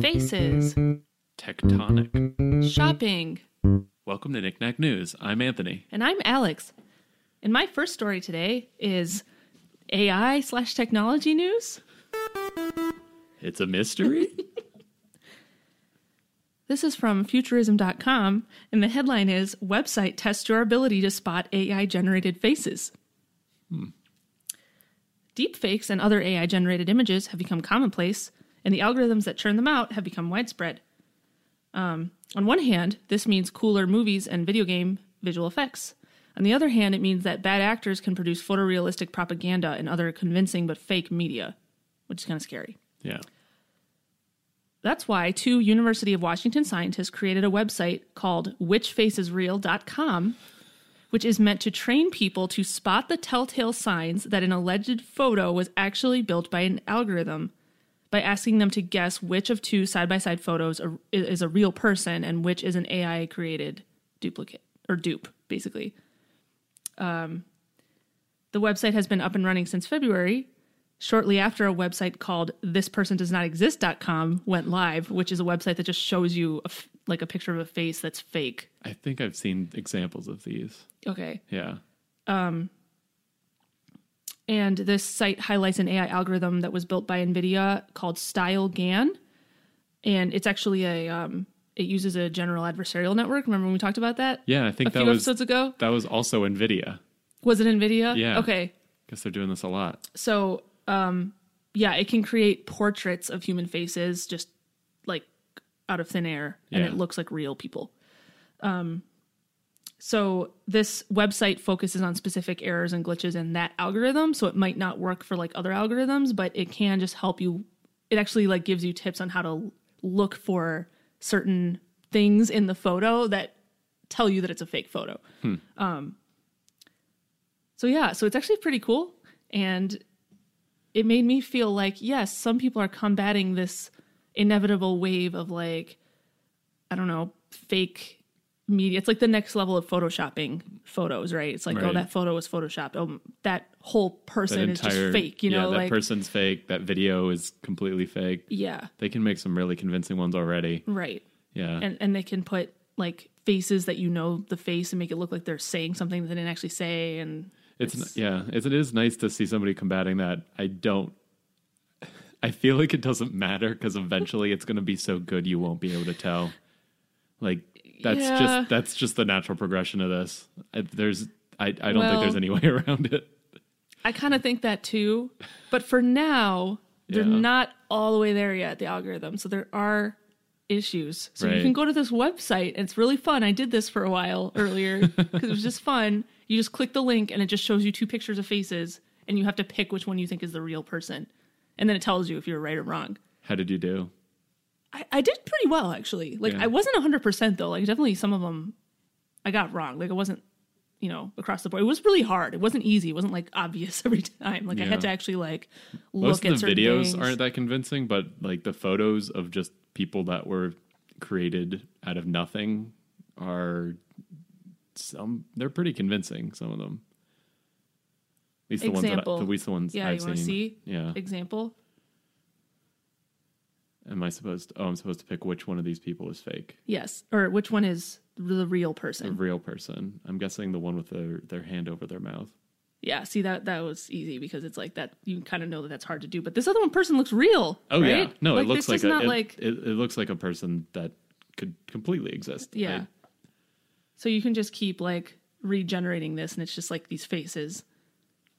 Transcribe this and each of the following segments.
Faces, Tectonic. shopping, Welcome to Knickknack News. I'm Anthony. and I'm Alex. And my first story today is AI slash technology news. It's a mystery? This is from futurism.com, and the headline is Website tests your ability to spot AI generated faces. Deepfakes and other AI generated images have become commonplace, and the algorithms that churn them out have become widespread. Um, on one hand, this means cooler movies and video game visual effects. On the other hand, it means that bad actors can produce photorealistic propaganda and other convincing but fake media, which is kind of scary. yeah. That's why two University of Washington scientists created a website called whichfaceisreal.com, which is meant to train people to spot the telltale signs that an alleged photo was actually built by an algorithm by asking them to guess which of two side by side photos are, is a real person and which is an AI created duplicate or dupe, basically. Um, the website has been up and running since February, shortly after a website called thispersondoesnotexist.com went live, which is a website that just shows you a f- like a picture of a face that's fake. I think I've seen examples of these. Okay. Yeah. Um, And this site highlights an AI algorithm that was built by NVIDIA called StyleGAN. And it's actually a, um, it uses a general adversarial network. Remember when we talked about that Yeah, I think a that few was episodes ago? that was also NVIDIA. Was it NVIDIA? Yeah. Okay. Guess they're doing this a lot. So, um, yeah, it can create portraits of human faces just like out of thin air, and Yeah. it looks like real people. Um, so this website focuses on specific errors and glitches in that algorithm. So it might not work for like other algorithms, but it can just help you. It actually like gives you tips on how to look for certain things in the photo that tell you that it's a fake photo. Um, so yeah, so it's actually pretty cool, and it made me feel like yes, some people are combating this inevitable wave of like I don't know fake media. It's like the next level of photoshopping photos, right? It's like oh that photo was photoshopped. Oh that whole That person is just fake. You yeah, know, that like person's fake. That video is completely fake. yeah, They can make some really convincing ones already. right. Yeah. And and they can put like faces that you know the face and make it look like they're saying something that they didn't actually say and It's, n yeah, it's, it is nice to see somebody combating that. I don't. I feel like it doesn't matter because eventually it's going to be so good you won't be able to tell. Like that's Yeah. just that's just the natural progression of this. I, there's I I don't think there's any way around it. I kind of think that too. But for now, they're Yeah. not all the way there yet, the algorithm. So there are issues. So you can go to this website and it's really fun. I did this for a while earlier because it was just fun. You just click the link and it just shows you two pictures of faces and you have to pick which one you think is the real person. And then it tells you if you're right or wrong. How did you do? I, I did pretty well actually. Like Yeah. I wasn't 100% though. Like definitely some of them I got wrong. Like it wasn't you know, across the board. It was really hard. It wasn't easy. It wasn't like obvious every time. Like I had to actually like look Most at of the certain videos things. aren't that convincing, but like the photos of just people that were created out of nothing are some they're pretty convincing, some of them. At least the ones that I, at least the ones Yeah, I've you want to seen. see Yeah. example? Am I supposed to, oh I'm supposed to pick which one of these people is fake? Yes. Or which one is the real A person? real person. I'm guessing the one with their, their hand over their mouth. Yeah. See that that was easy because it's like that. You kind of know that that's hard to do. But this other one person looks real. Oh yeah. right? No, it looks this like is a, not it, like it, it looks like a person that could completely exist. yeah. I- so you can just keep like regenerating this, and it's just like these faces.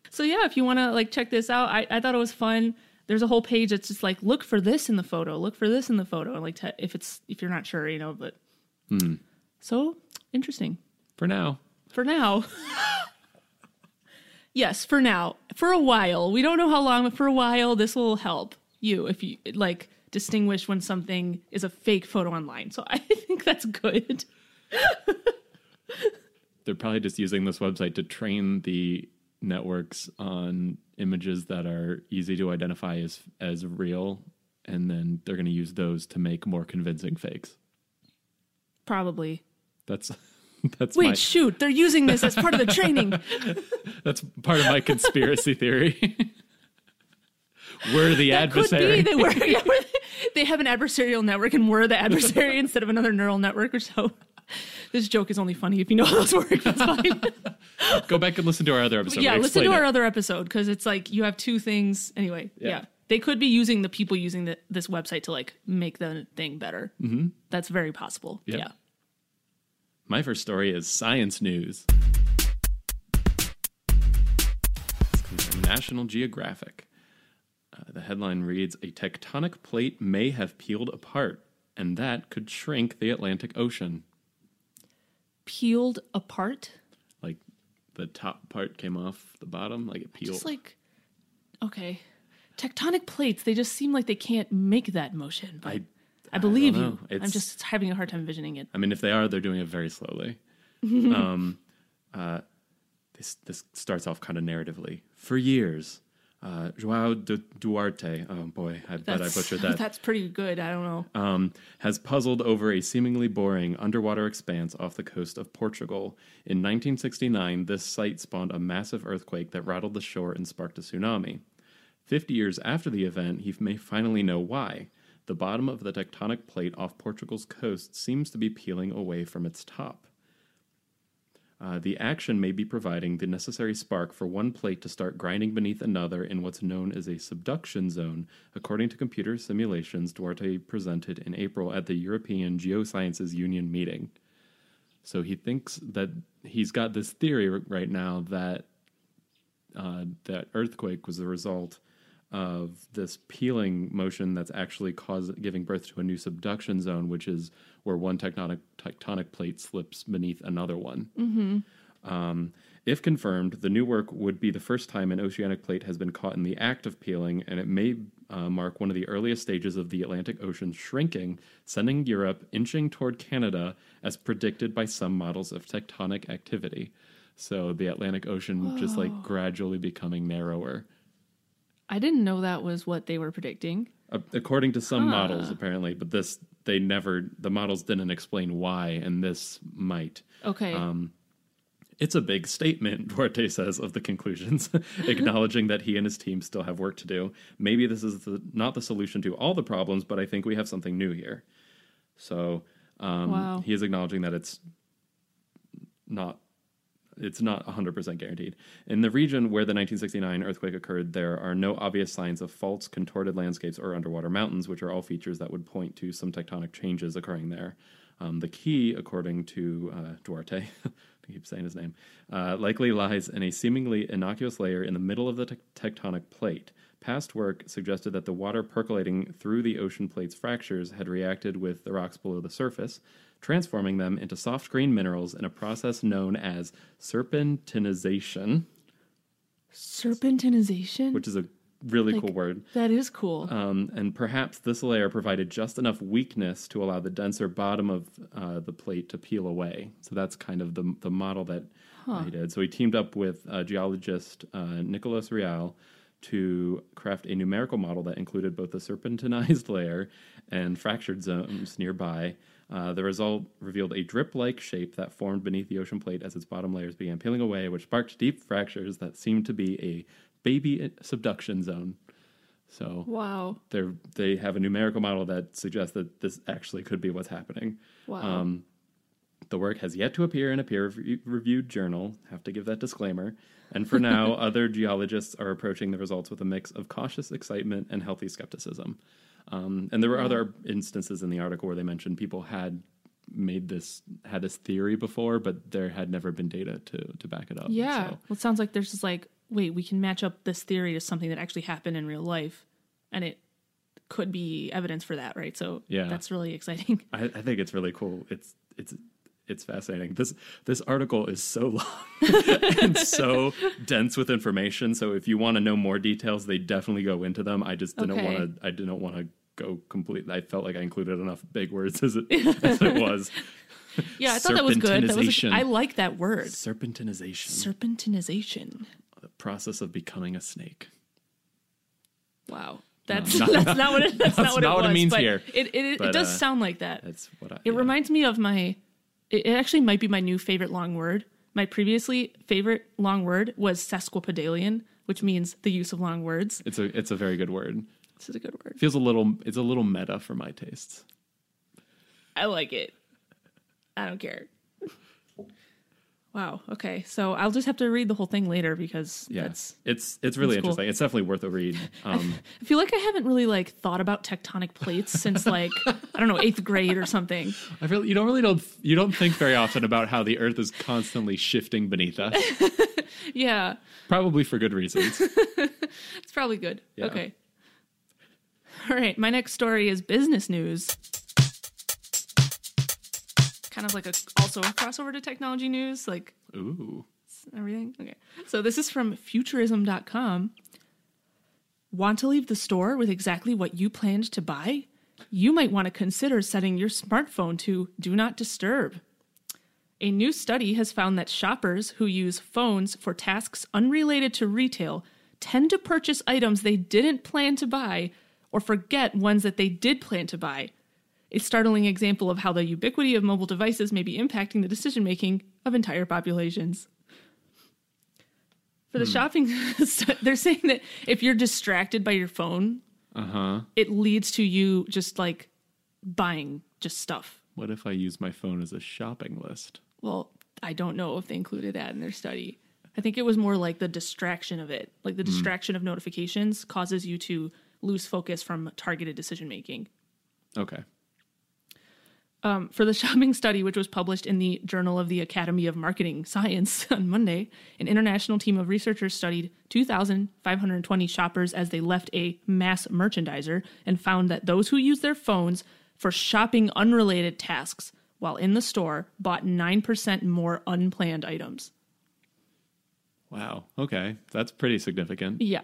So yeah, if you want to like check this out, I, I thought it was fun. There's a whole page that's just like look for this in the photo, look for this in the photo, and like te- if it's if you're not sure, you know. But Hmm. so interesting. for now. For now. yes, for now. For a while. We don't know how long, but for a while, this will help you if you like distinguish when something is a fake photo online. So I think that's good. they're probably just using this website to train the networks on images that are easy to identify as as real and then they're going to use those to make more convincing fakes Probably. that's That's Wait, my shoot, they're using this as part of the training. that's part of my conspiracy theory. We're the That could adversary. be. They were. yeah, we're- they have an adversarial network, and we're the adversary instead of another neural network. Or so. This joke is only funny if you know how those work. That's fine. Go back and listen to our other episode. yeah, listen to explain our other episode because it's like you have two things. Anyway, yeah. Yeah. They could be using the people using the, this website to like make the thing better. Mm-hmm. That's very possible. Yeah. Yeah. My first story is science news. This comes from National Geographic. Uh, the headline reads A tectonic plate may have peeled apart, and that could shrink the Atlantic Ocean. Peeled apart. Like the top part came off the bottom, like it peeled. Just like, okay. Tectonic plates, they just seem like they can't make that motion. But I, I, believe don't you. know. I'm just having a hard time envisioning it. I mean, if they are, they're doing it very slowly. um, uh, this this starts off kind of narratively. For years, uh, Joao du- Duarte, oh boy, I bet I butchered that, That's pretty good. I don't know. um, has puzzled over a seemingly boring underwater expanse off the coast of Portugal. In 1969, this site spawned a massive earthquake that rattled the shore and sparked a tsunami. Fifty years after the event, he may finally know why. The bottom of the tectonic plate off Portugal's coast seems to be peeling away from its top. Uh, the action may be providing the necessary spark for one plate to start grinding beneath another in what's known as a subduction zone, according to computer simulations Duarte presented in April at the European Geosciences Union meeting. So he thinks that he's got this theory right now that uh, that earthquake was the result of this peeling motion that's actually cause, giving birth to a new subduction zone, which is where one tectonic tectonic plate slips beneath another one. Um, if confirmed, the new work would be the first time an oceanic plate has been caught in the act of peeling, and it may uh, mark one of the earliest stages of the Atlantic Ocean shrinking, sending Europe inching toward Canada as predicted by some models of tectonic activity. So the Atlantic Ocean just like gradually becoming narrower. I didn't know that was what they were predicting. Uh, according to some models, apparently, but this they never the models didn't explain why, and this might. Okay. Um, It's a big statement, Duarte says of the conclusions, acknowledging that he and his team still have work to do. Maybe this is the, not the solution to all the problems, but I think we have something new here. So um, Wow. he is acknowledging that it's not it's not 100% guaranteed. In the region where the 1969 earthquake occurred, there are no obvious signs of faults, contorted landscapes, or underwater mountains, which are all features that would point to some tectonic changes occurring there. Um, the key, according to uh, Duarte, I keep saying his name, uh, likely lies in a seemingly innocuous layer in the middle of the tec- tectonic plate. Past work suggested that the water percolating through the ocean plate's fractures had reacted with the rocks below the surface, transforming them into soft green minerals in a process known as serpentinization, Serpentinization? which is a really Like- cool word. that is cool. Um, and perhaps this layer provided just enough weakness to allow the denser bottom of uh, the plate to peel away. So that's kind of the, the model that uh, he did. So he teamed up with uh, geologist uh, Nicolas Riel to craft a numerical model that included both the serpentinized layer and fractured zones nearby. Uh, the result revealed a drip like shape that formed beneath the ocean plate as its bottom layers began peeling away, which sparked deep fractures that seemed to be a baby subduction zone. So wow. they they have a numerical model that suggests that this actually could be what's happening. Wow. Um, the work has yet to appear in a peer-reviewed journal. Have to give that disclaimer. And for now, other geologists are approaching the results with a mix of cautious excitement and healthy skepticism. Um, and there were other instances in the article where they mentioned people had made this had this theory before, but there had never been data to to back it up. yeah. So, Well, it sounds like there's just like, wait, we can match up this theory to something that actually happened in real life, and it could be evidence for that, right? So Yeah. that's really exciting. I, I think it's really cool. It's it's it's fascinating. This this article is so long and so dense with information. So if you want to know more details, they definitely go into them. I just didn't Okay. want to. I didn't want to go completely. I felt like I included enough big words as it as it was. Yeah, I thought that was good. That was. I like that word. Serpentinization, Serpentinization. the process of becoming a snake. Wow. That's that's not what it that's, not what not it what it means here. It it, it But, does uh, sound like that. That's what I. It yeah. reminds me of my it, it actually might be my new favorite long word. My previously favorite long word was sesquipedalian, which means the use of long words. It's a it's a very good word. This is a good word. Feels a little it's a little meta for my tastes. I like it. I don't care. Wow. Okay. So I'll just have to read the whole thing later because Yeah, that's. it's it's really that's cool. interesting. It's definitely worth a read. Um, I feel like I haven't really like thought about tectonic plates since like I don't know eighth grade or something. I feel you don't really don't you don't think very often about how the Earth is constantly shifting beneath us, Yeah, probably for good reasons. it's probably good. Yeah. Okay. All right. My next story is business news. Kind of like a also a crossover to technology news, like Ooh, everything. Okay. So this is from futurism.com. Want to leave the store with exactly what you planned to buy? You might want to consider setting your smartphone to do not disturb. A new study has found that shoppers who use phones for tasks unrelated to retail tend to purchase items they didn't plan to buy or forget ones that they did plan to buy. A startling example of how the ubiquity of mobile devices may be impacting the decision making of entire populations. For the shopping, they're saying that if you're distracted by your phone, uh huh. it leads to you just like buying just stuff. What if I use my phone as a shopping list? Well, I don't know if they included that in their study. I think it was more like the distraction of it. Like the distraction of notifications causes you to lose focus from targeted decision making. Okay. Um, for the shopping study, which was published in the Journal of the Academy of Marketing Science on Monday, an international team of researchers studied 2,520 shoppers as they left a mass merchandiser and found that those who used their phones for shopping unrelated tasks while in the store bought 9% more unplanned items. Wow. Okay. That's pretty significant. Yeah.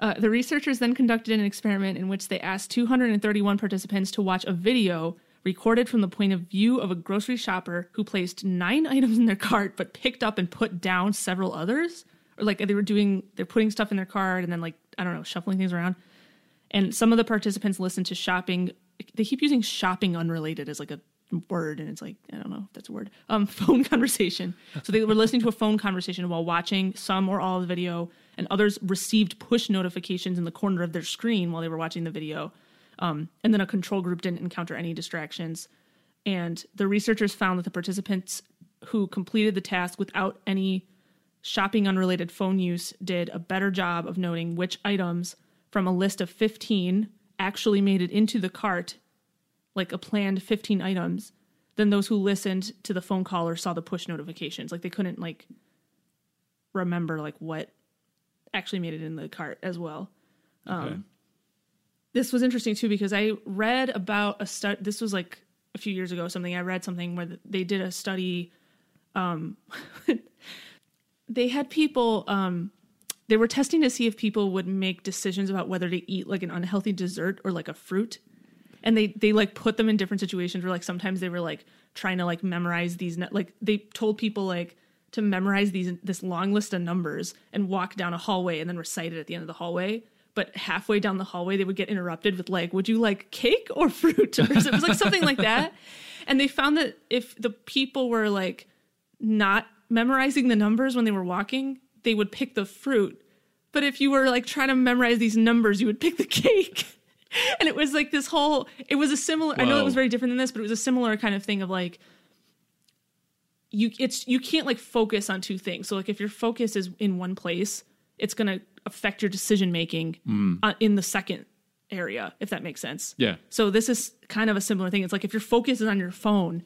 Uh, the researchers then conducted an experiment in which they asked 231 participants to watch a video recorded from the point of view of a grocery shopper who placed nine items in their cart but picked up and put down several others. Or like they were doing, they're putting stuff in their cart and then like, I don't know, shuffling things around. And some of the participants listened to shopping. They keep using shopping unrelated as like a word, and it's like I don't know if that's a word. Um, phone conversation. So they were listening to a phone conversation while watching some or all of the video, and others received push notifications in the corner of their screen while they were watching the video. Um, and then a control group didn't encounter any distractions. And the researchers found that the participants who completed the task without any shopping unrelated phone use did a better job of noting which items from a list of 15 actually made it into the cart, like a planned 15 items, than those who listened to the phone call or saw the push notifications. Like they couldn't like remember like what actually made it in the cart as well. Okay. This was interesting too because I read about a study. This was like a few years ago. Something I read something where they did a study. Um, they had people. Um, they were testing to see if people would make decisions about whether to eat like an unhealthy dessert or like a fruit, and they they like put them in different situations where like sometimes they were like trying to like memorize these like they told people like to memorize these this long list of numbers and walk down a hallway and then recite it at the end of the hallway. But halfway down the hallway they would get interrupted with like would you like cake or fruit or it was like something like that. And they found that if the people were like not memorizing the numbers when they were walking they would pick the fruit. But if you were like trying to memorize these numbers you would pick the cake. And it was like this whole it was a similar i know it was very different than this but it was a similar kind of thing of like you it's you can't like focus on two things. So like if your focus is in one place it's going to affect your decision making uh, in the second area if that makes sense. Yeah. so this is kind of a similar thing. It's like if your focus is on your phone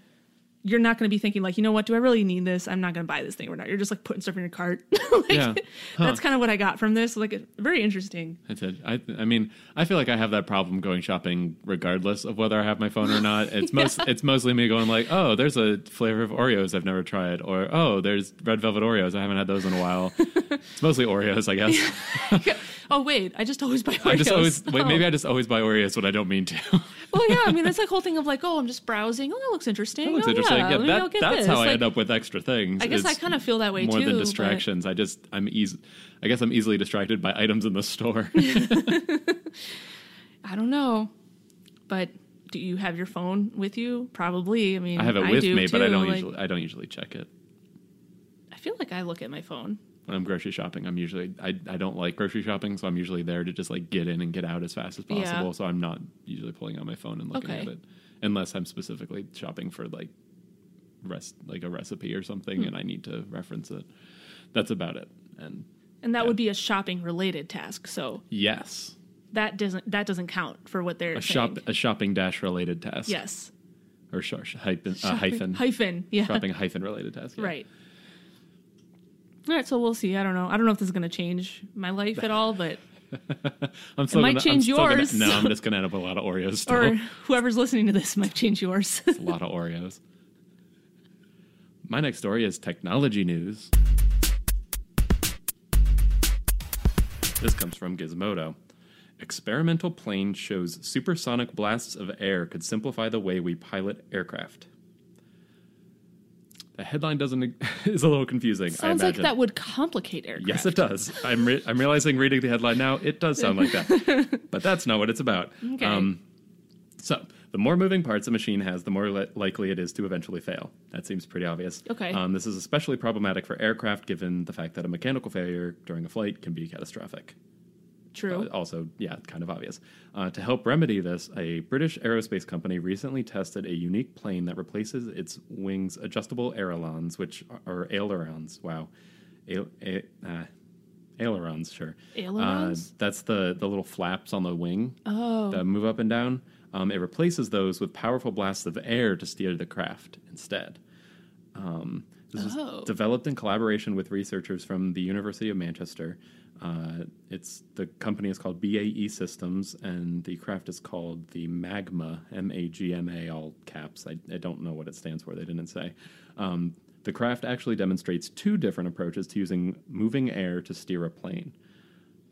you're not going to be thinking like you know what do i really need this i'm not going to buy this thing or not you're just like putting stuff in your cart like, Yeah. that's kind of what i got from this like very interesting That's it. I, I mean, I feel like I have that problem going shopping regardless of whether I have my phone or not. It's most, it's mostly me going like, oh, there's a flavor of Oreos I've never tried, or oh, there's red velvet Oreos I haven't had those in a while. it's mostly Oreos, I guess. oh wait i just always buy Oreos. I just always wait. Oh. Maybe I just always buy Oreos when I don't mean to. well yeah i mean that's like whole thing of like oh i'm just browsing oh that looks interesting Looks oh, interesting. Yeah, Yeah, that- that's this. how I end up with extra things. I guess I kind of feel that way more too. than but- distractions. I just I'm easy. I guess I'm easily distracted by items in the store. I don't know, but do you have your phone with you? Probably. I mean, I have it with do me, but I don't like- usually I don't usually check it. I feel like I look at my phone. When I'm grocery shopping, I'm usually I, I don't like grocery shopping, so I'm usually there to just like get in and get out as fast as Yeah. possible. So I'm not usually pulling out my phone and looking Okay. at it, unless I'm specifically shopping for like rest like a recipe or something, Hmm. and I need to reference it. That's about it. And And that Yeah. would be a shopping related task. So yes, that doesn't that doesn't count for what they're a saying. shop a shopping dash related task. Yes. or sh- sh- hyphen, uh, hyphen Hyphen. Yeah. shopping hyphen related task. yeah. Right. All right, so we'll see. I don't know. I don't know if this is going to change my life at all, but I'm still might gonna, I'm change gonna- yours. no, I'm just gonna end up with a lot of Oreos. Still. or whoever's listening to this might change yours. a lot of Oreos. My next story is technology news. This comes from Gizmodo. Experimental plane shows supersonic blasts of air could simplify the way we pilot aircraft. The headline doesn't is a little confusing. I Sounds like that would complicate aircraft. Yes, it does. I'm re- I'm realizing reading the headline now, it does sound like that, but that's not what it's about. Okay. Um, so the more moving parts a machine has, the more li- likely it is to eventually fail. That seems pretty obvious. Okay. Um, this is especially problematic for aircraft, given the fact that a mechanical failure during a flight can be catastrophic. True. Uh, also, yeah, kind of obvious. Uh, to help remedy this, a British aerospace company recently tested a unique plane that replaces its wings' adjustable ailerons, which are ailerons. Wow, Ail- a- uh, ailerons, sure. Ailerons? Uh, that's the the little flaps on the wing oh. that move up and down. Um, it replaces those with powerful blasts of air to steer the craft instead. Um, this was Oh. developed in collaboration with researchers from the University of Manchester. Uh, it's the company is called BAE Systems, and the craft is called the Magma M A G M A all caps. I, I don't know what it stands for. They didn't say. Um, the craft actually demonstrates two different approaches to using moving air to steer a plane.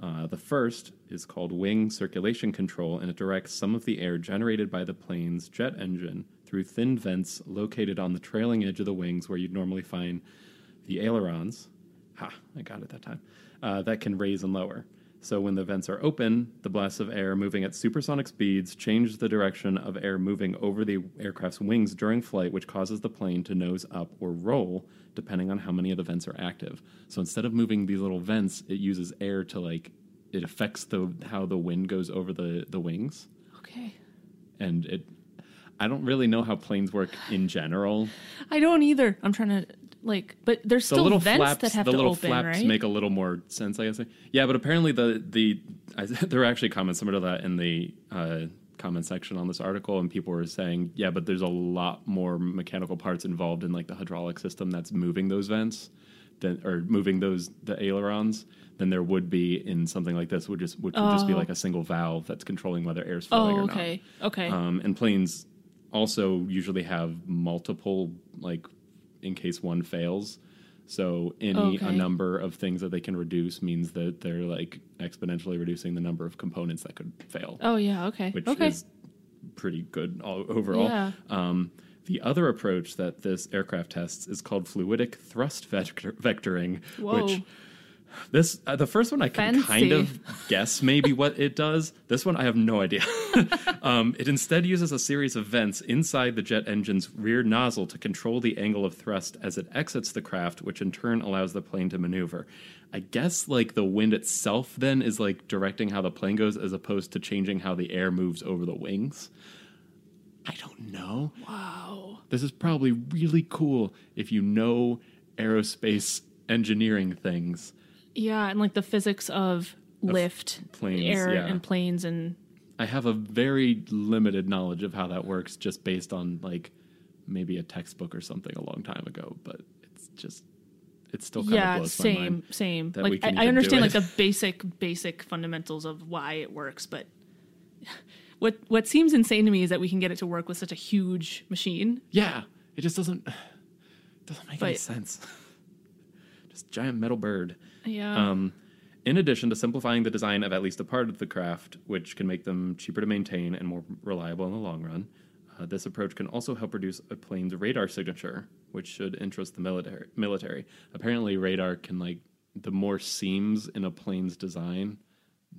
Uh, the first is called wing circulation control, and it directs some of the air generated by the plane's jet engine through thin vents located on the trailing edge of the wings where you'd normally find the ailerons. Ha, I got it that time. Uh, that can raise and lower. So when the vents are open, the blasts of air moving at supersonic speeds change the direction of air moving over the aircraft's wings during flight, which causes the plane to nose up or roll, depending on how many of the vents are active. So instead of moving these little vents, it uses air to like it affects the how the wind goes over the the wings, okay. and it. I don't really know how planes work in general. I don't either. I'm trying to like, but there's the still little vents flaps, that have the to little open, flaps right? make a little more sense, I guess. Yeah, but apparently the the I, there were actually comments similar to that in the uh, comment section on this article, and people were saying, yeah, but there's a lot more mechanical parts involved in like the hydraulic system that's moving those vents, than or moving those the ailerons. Than there would be in something like this, would just which would just be Oh. like a single valve that's controlling whether air's flowing oh, or not. okay. Okay. Um, and planes also usually have multiple, like, in case one fails. So any a number of things that they can reduce means that they're like exponentially reducing the number of components that could fail, oh, yeah. Okay. which okay. is pretty good all, overall. Yeah. Um, the other approach that this aircraft tests is called fluidic thrust vector- vectoring, Whoa. which this uh, the first one I can kind of guess maybe what it does. This one I have no idea. um, it instead uses a series of vents inside the jet engine's rear nozzle to control the angle of thrust as it exits the craft, which in turn allows the plane to maneuver. I guess like the wind itself then is like directing how the plane goes as opposed to changing how the air moves over the wings. I don't know. wow. This is probably really cool if you know aerospace engineering things. Yeah, and like the physics of lift, planes, air, yeah. and planes, and I have a very limited knowledge of how that works just based on like maybe a textbook or something a long time ago, but it's just it still kind of yeah, blows my same, mind. same. we Like can I, I understand like the basic, basic fundamentals of why it works, but what what seems insane to me is that we can get it to work with such a huge machine. Yeah, it just doesn't doesn't make any sense. just giant metal bird. Yeah. Um, in addition to simplifying the design of at least a part of the craft, which can make them cheaper to maintain and more reliable in the long run, uh, this approach can also help reduce a plane's radar signature, which should interest the military. Military. Apparently, radar can like the more seams in a plane's design,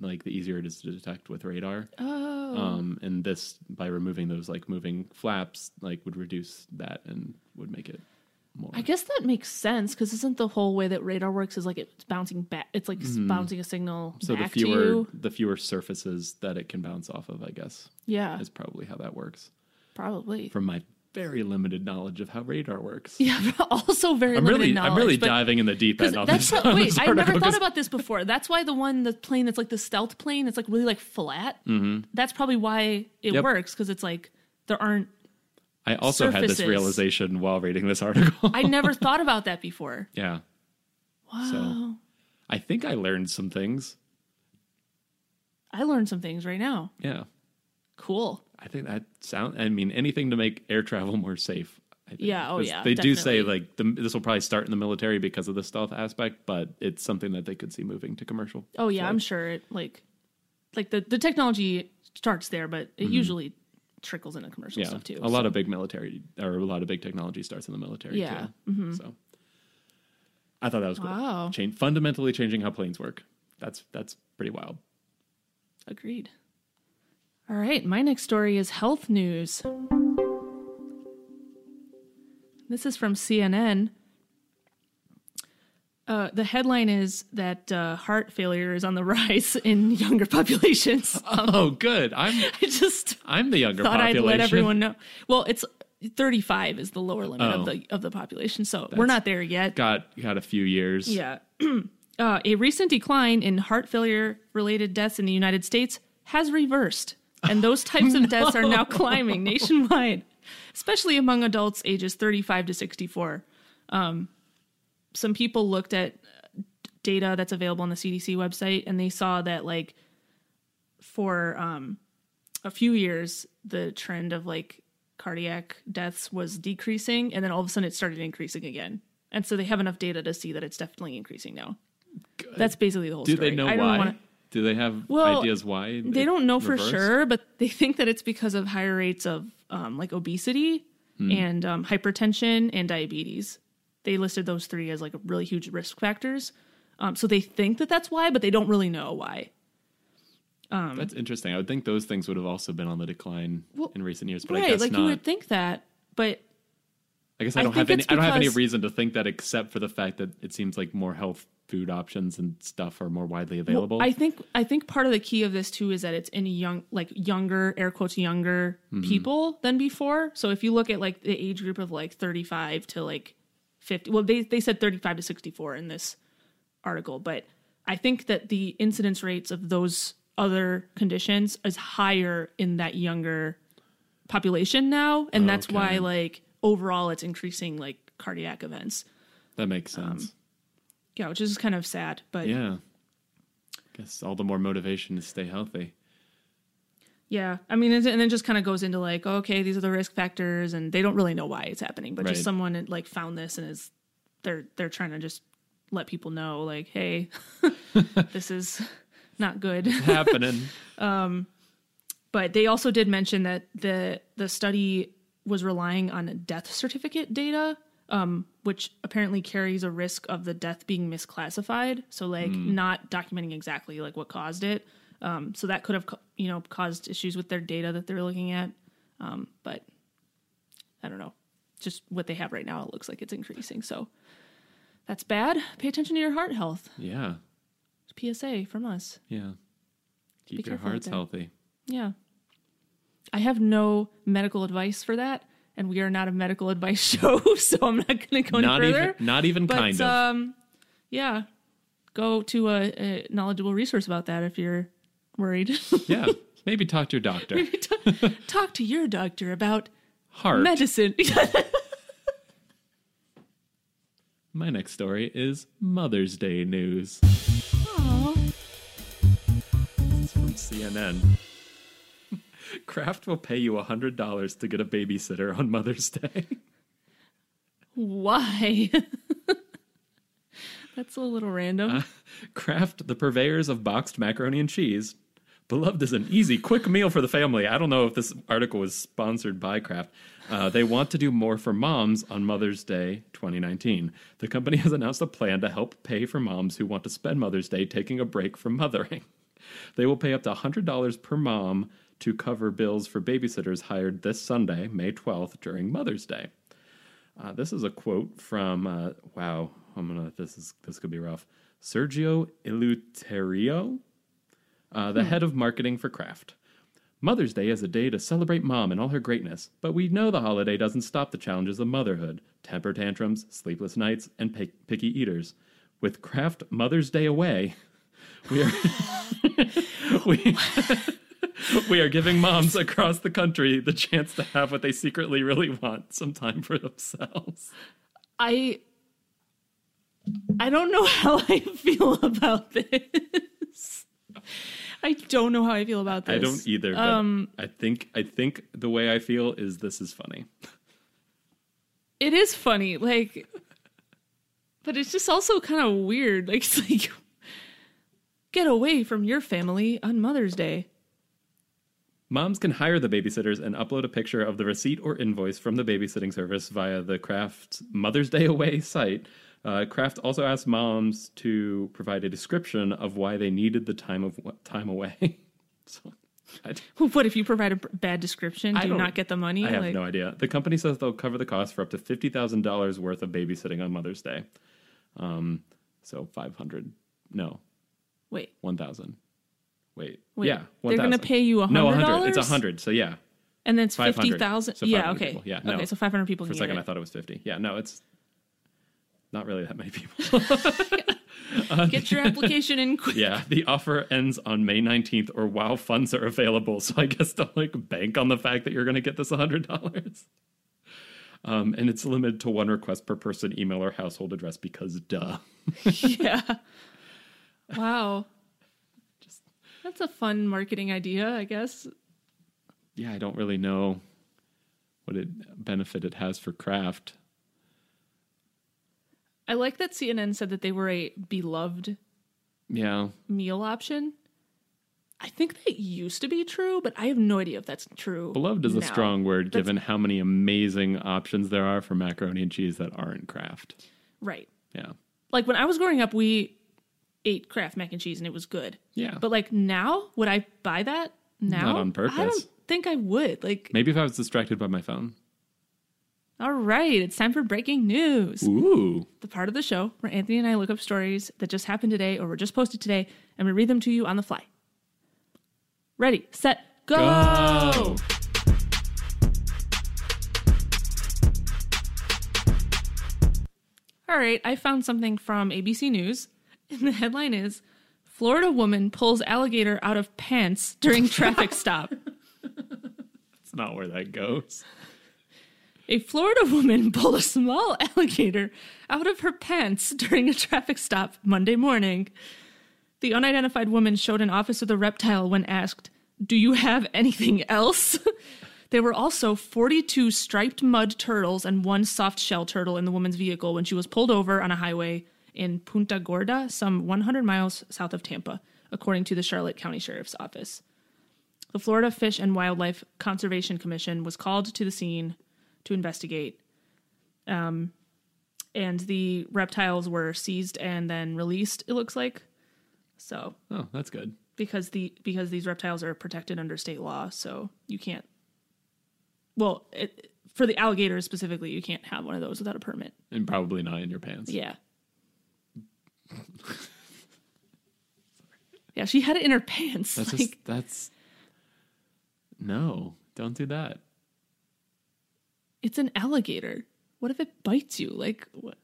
like the easier it is to detect with radar. Oh. Um, and this by removing those like moving flaps, like would reduce that and would make it more. I guess that makes sense because isn't the whole way that radar works is like it's bouncing back? It's like s bouncing a signal so the fewer the fewer surfaces that it can bounce off of, I guess, Yeah, is probably how that works. probably. From my very limited knowledge of how radar works. Yeah, but also very I'm limited really knowledge. I'm really diving in the deep end on that's this. on wait. this I never thought about this before. That's why the one, the plane that's like the stealth plane, it's like really like flat. Mm-hmm. That's probably why it Yep. works because it's like there aren't. I also had this realization while reading this article. I never thought about that before. yeah. Wow, So I think I learned some things. I learned some things right now. Yeah. Cool. I think that sound. I mean, anything to make air travel more safe. I think. Yeah, oh, yeah, They do say like the, this will probably start in the military because of the stealth aspect, but it's something that they could see moving to commercial. Oh yeah, flight. I'm sure it like like the the technology starts there, but it mm-hmm. usually trickles into commercial Mm-hmm. Yeah, stuff too. a lot of big military or a lot of big technology starts in the military. Yeah, mm-hmm. too. So I thought that was cool. Wow. Change, fundamentally changing how planes work. That's that's pretty wild. Agreed. All right, my next story is health news. This is from CNN. Uh, the headline is that uh, heart failure is on the rise in younger populations. oh, good. I'm I just I'm the younger thought population. I'd let everyone know. Well, it's 35 is the lower limit Oh. of the of the population, so we're not there yet. got got a few years. Yeah. uh, a recent decline in heart failure related deaths in the United States has reversed, and those types of deaths are now climbing nationwide, especially among adults ages 35 to 64. Um, some people looked at data that's available on the CDC website, and they saw that, like, for um, a few years, the trend of like cardiac deaths was decreasing, and then all of a sudden it started increasing again. And so they have enough data to see that it's definitely increasing now. That's basically the whole story. Do story. they know I why? wanna- Do they have Well, ideas why? they don't know for sure, but they think that it's because of higher rates of um, like obesity Hmm. and um, hypertension and diabetes. They listed those three as like really huge risk factors. Um, so they think that that's why, but they don't really know why. That's interesting. I would think those things would have also been on the decline Well, in recent years, but I guess. right? Like not. you would think that, but I guess I I don't have any. I don't have any reason to think that, except for the fact that it seems like more health food options and stuff are more widely Well, available. I think I think part of the key of this too is that it's in young like younger air quotes younger Mm-hmm. people than before. So if you look at like the age group of like 35 to like 50 well they they said 35 to 64 in this article, but I think that the incidence rates of those other conditions is higher in that younger population now and that's why like overall it's increasing like cardiac events. that makes um, sense. Yeah, which is kind of sad, but yeah. Guess all the more motivation to stay healthy. Yeah, I mean, and then just kind of goes into like, okay, these are the risk factors, and they don't really know why it's happening, but Right. just someone like found this and is they're they're trying to just let people know, like, hey, this is not good. Happening. But they also did mention that the the study was relying on death certificate data, um, which apparently carries a risk of the death being misclassified. So like not documenting exactly like what caused it. Um, so that could have you know caused issues with their data that they're looking at. Um, but I don't know. Just what they have right now, it looks like it's increasing. So that's bad. Pay attention to your heart health. yeah. PSA from us. Yeah. Keep Be your hearts healthy. Yeah. I have no medical advice for that, and we are not a medical advice show, so I'm not going to go any Not further. even. Not even but kind of. um, yeah, go to a, a knowledgeable resource about that if you're worried. yeah. Maybe talk to your doctor. Talk to your doctor about Heart. medicine. My next story is Mother's Day news. It's from CNN. Kraft will pay you $100 to get a babysitter on Mother's Day. Why? That's a little random. Uh, Kraft, the purveyors of boxed macaroni and cheese, beloved is an easy, quick meal for the family. I don't know if this article was sponsored by Kraft. Uh, they want to do more for moms on Mother's Day 2019. The company has announced a plan to help pay for moms who want to spend Mother's Day taking a break from mothering. They will pay up to $100 per mom to cover bills for babysitters hired this Sunday, May 12th, during Mother's Day. Uh, this is a quote from uh, wow, I'm gonna this is this could be rough. Sergio Eleuterio, uh, the head of marketing for Kraft. Mother's Day is a day to celebrate mom and all her greatness, but we know the holiday doesn't stop the challenges of motherhood temper tantrums, sleepless nights, and pick- picky eaters. With Kraft Mother's Day away, we are, we, we are giving moms across the country the chance to have what they secretly really want some time for themselves. I I don't know how I feel about this. I don't know how I feel about this. I don't either. But Um, I think I think the way I feel is this is funny. It is funny, like, but it's just also kind of weird. Like, it's like, get away from your family on Mother's Day. Moms can hire the babysitters and upload a picture of the receipt or invoice from the babysitting service via the Kraft Mother's Day Away site. Uh, Kraft also asked moms to provide a description of why they needed the time of time away. so, What if you provide a bad description? Do you don't- get the money? I have like, no idea. The company says they'll cover the cost for up to fifty thousand dollars worth of babysitting on Mother's Day. Um, so five hundred, no, wait, one thousand. Wait, wait. yeah, they're going to pay you a No, hundred a hundred. It's a hundred. So yeah, and then it's fifty thousand. So yeah, okay. people. Yeah, no. okay. So five hundred people for a second I thought it was fifty. Yeah, no, it's not really that many people. Get your application in quick. yeah, the offer ends on May nineteenth, or while funds are available. So I guess don't like bank on the fact that you're going to get this hundred dollars. Um, and it's limited to one request per person, email, or household address because duh. yeah. Wow. Just That's a fun marketing idea, I guess. Yeah, I don't really know what it benefit it has for Kraft. I like that CNN said that they were a beloved Yeah, meal option. I think that used to be true, but I have no idea if that's true. beloved is a strong word That's- given how many amazing options there are for macaroni and cheese that aren't Kraft. Right. Yeah, Like when I was growing up, we ate Kraft mac and cheese and it was good. yeah. But like now, would I buy that now? Not on purpose. I don't think I would. Like, Maybe if I was distracted by my phone. All right, it's time for breaking news. Ooh. the part of the show where Anthony and I look up stories that just happened today or were just posted today and we read them to you on the fly. Ready, set, go! Go! All right, I found something from ABC News, and the headline is Florida woman pulls alligator out of pants during traffic stop. That's not where that goes. A Florida woman pulled a small alligator out of her pants during a traffic stop Monday morning. The unidentified woman showed an officer the reptile when asked, Do you have anything else? there were also 42 striped mud turtles and one soft shell turtle in the woman's vehicle when she was pulled over on a highway in Punta Gorda, some 100 miles south of Tampa, according to the Charlotte County Sheriff's Office. The Florida Fish and Wildlife Conservation Commission was called to the scene to investigate. Um, and the reptiles were seized and then released. It looks like so Oh, that's good. because the because these reptiles are protected under state law, so you can't. Well, it, for the alligators specifically, you can't have one of those without a permit. And probably not in your pants. Yeah. yeah, she had it in her pants. That's like, just that's no. Don't do that. It's an alligator. What if it bites you? Like, what?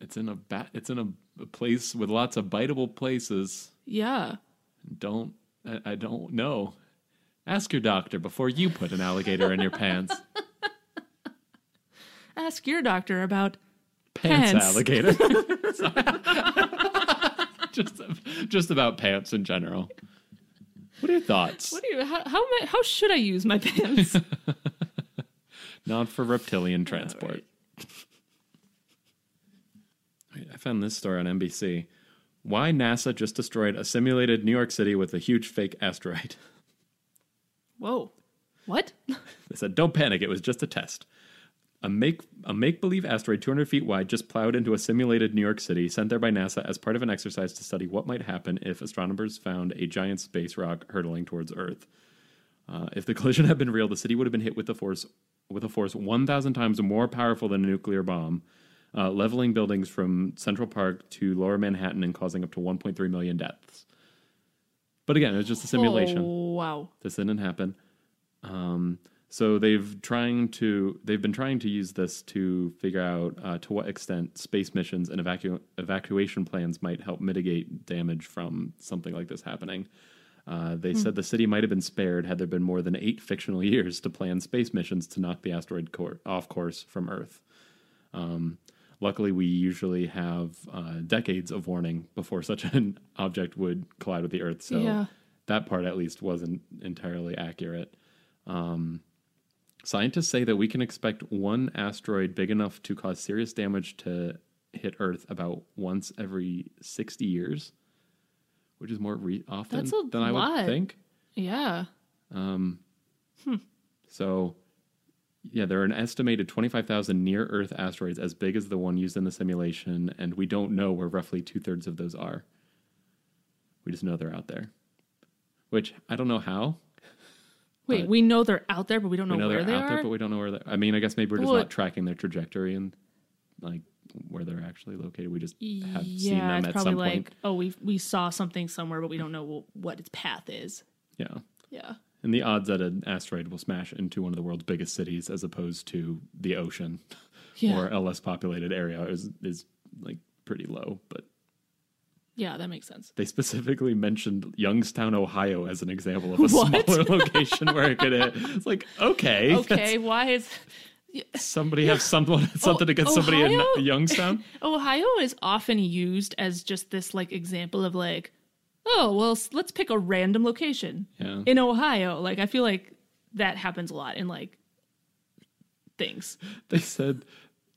It's in a bat. It's in a, a place with lots of biteable places. Yeah. Don't I, I don't know. Ask your doctor before you put an alligator in your pants. Ask your doctor about Pants, Pants. alligator. just just about pants in general. What are your thoughts? what do you how how, am I, how should I use my pants? Not for reptilian transport. right. Wait, I found this story on NBC. Why NASA just destroyed a simulated New York City with a huge fake asteroid. Whoa. What? They said, don't panic, it was just a test. A make a make believe asteroid 200 feet wide just plowed into a simulated New York City, sent there by NASA as part of an exercise to study what might happen if astronomers found a giant space rock hurtling towards Earth. Uh, if the collision had been real, the city would have been hit with a force with a force 1,000 times more powerful than a nuclear bomb, uh, leveling buildings from Central Park to Lower Manhattan and causing up to 1.3 million deaths. But again, it was just a simulation. Oh, wow. This didn't happen. Um, so they've trying to they've been trying to use this to figure out uh, to what extent space missions and evacu- evacuation plans might help mitigate damage from something like this happening. Uh, they said the city might have been spared had there been more than eight fictional years to plan space missions to knock the asteroid cor- off course from Earth. Um, luckily, we usually have uh, decades of warning before such an object would collide with the Earth. So Yeah. that part, at least, wasn't entirely accurate. Um, scientists say that we can expect one asteroid big enough to cause serious damage to hit Earth about once every 60 years, which is more re- often That's a than I lot. would think. Yeah. Um. So, yeah, there are an estimated 25,000 near Earth asteroids as big as the one used in the simulation, and we don't know where roughly two thirds of those are. We just know they're out there, which I don't know how. Wait, we know they're out there, but we don't know, we know where they're they out are. there, but we don't know where they I mean, I guess maybe we're just Well, not tracking their trajectory and like where they're actually located. We just have seen yeah, them it's at probably some like, point. oh, we we saw something somewhere, but we don't know what its path is. Yeah. Yeah. And the odds that an asteroid will smash into one of the world's biggest cities as opposed to the ocean Yeah. or a less populated area is is like pretty low, but Yeah, that makes sense. they specifically mentioned Youngstown, Ohio as an example of a What? smaller location where it could hit. It's like, okay, Okay, why is somebody have someone something against somebody in Youngstown? Ohio is often used as just this like example of like, oh well, let's pick a random location Yeah. in Ohio. Like I feel like that happens a lot in like things. They said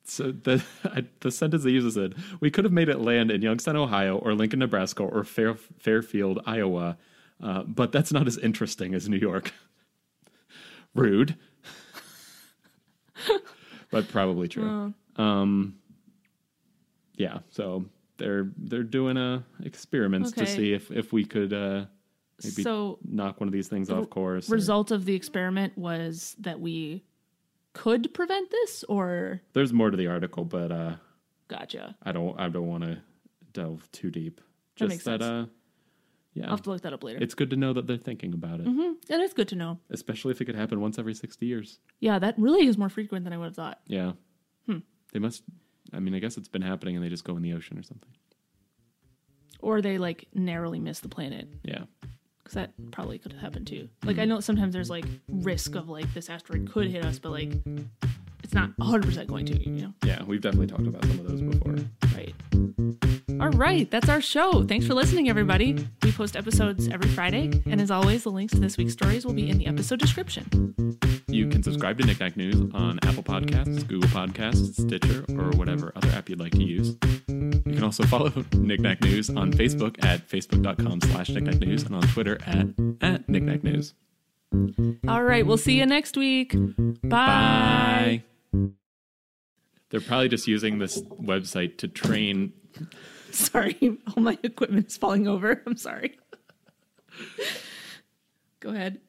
so the I, the sentence they used said we could have made it land in Youngstown, Ohio, or Lincoln, Nebraska, or Fair, Fairfield, Iowa, uh, but that's not as interesting as New York. Rude, but probably true. Um, yeah, so they're they're doing uh, experiments to see if if we could uh, maybe so knock one of these things off course. or- result of the experiment was that we could prevent this, or There's more to the article, but uh, gotcha. I don't I don't want to delve too deep. That Just that, sense. uh, yeah, I'll have to look that up later. it's good to know that they're thinking about it, Mhm, It is good to know. especially if it could happen once every sixty years. Yeah, that really is more frequent than I would have thought. Yeah, Hmm. they must. I mean, I guess it's been happening, and they just go in the ocean or something. Or they like narrowly miss the planet. Yeah, because that probably could have happened too. Like I know sometimes there's like risk of like this asteroid could hit us, but like it's not 100 percent going to. You know, yeah, we've definitely talked about some of those before. right? All right, that's our show. Thanks for listening, everybody. We post episodes every Friday, and as always, the links to this week's stories will be in the episode description. You can subscribe to Knickknack News on Apple Podcasts, Google Podcasts, Stitcher, or whatever other app you'd like to use. You can also follow Knickknack News on Facebook at facebook.com slash knickknack news and on Twitter at, at knickknack news. All right, we'll see you next week. Bye. Bye. They're probably just using this website to train. Sorry, all my equipment is falling over. I'm sorry. Go ahead.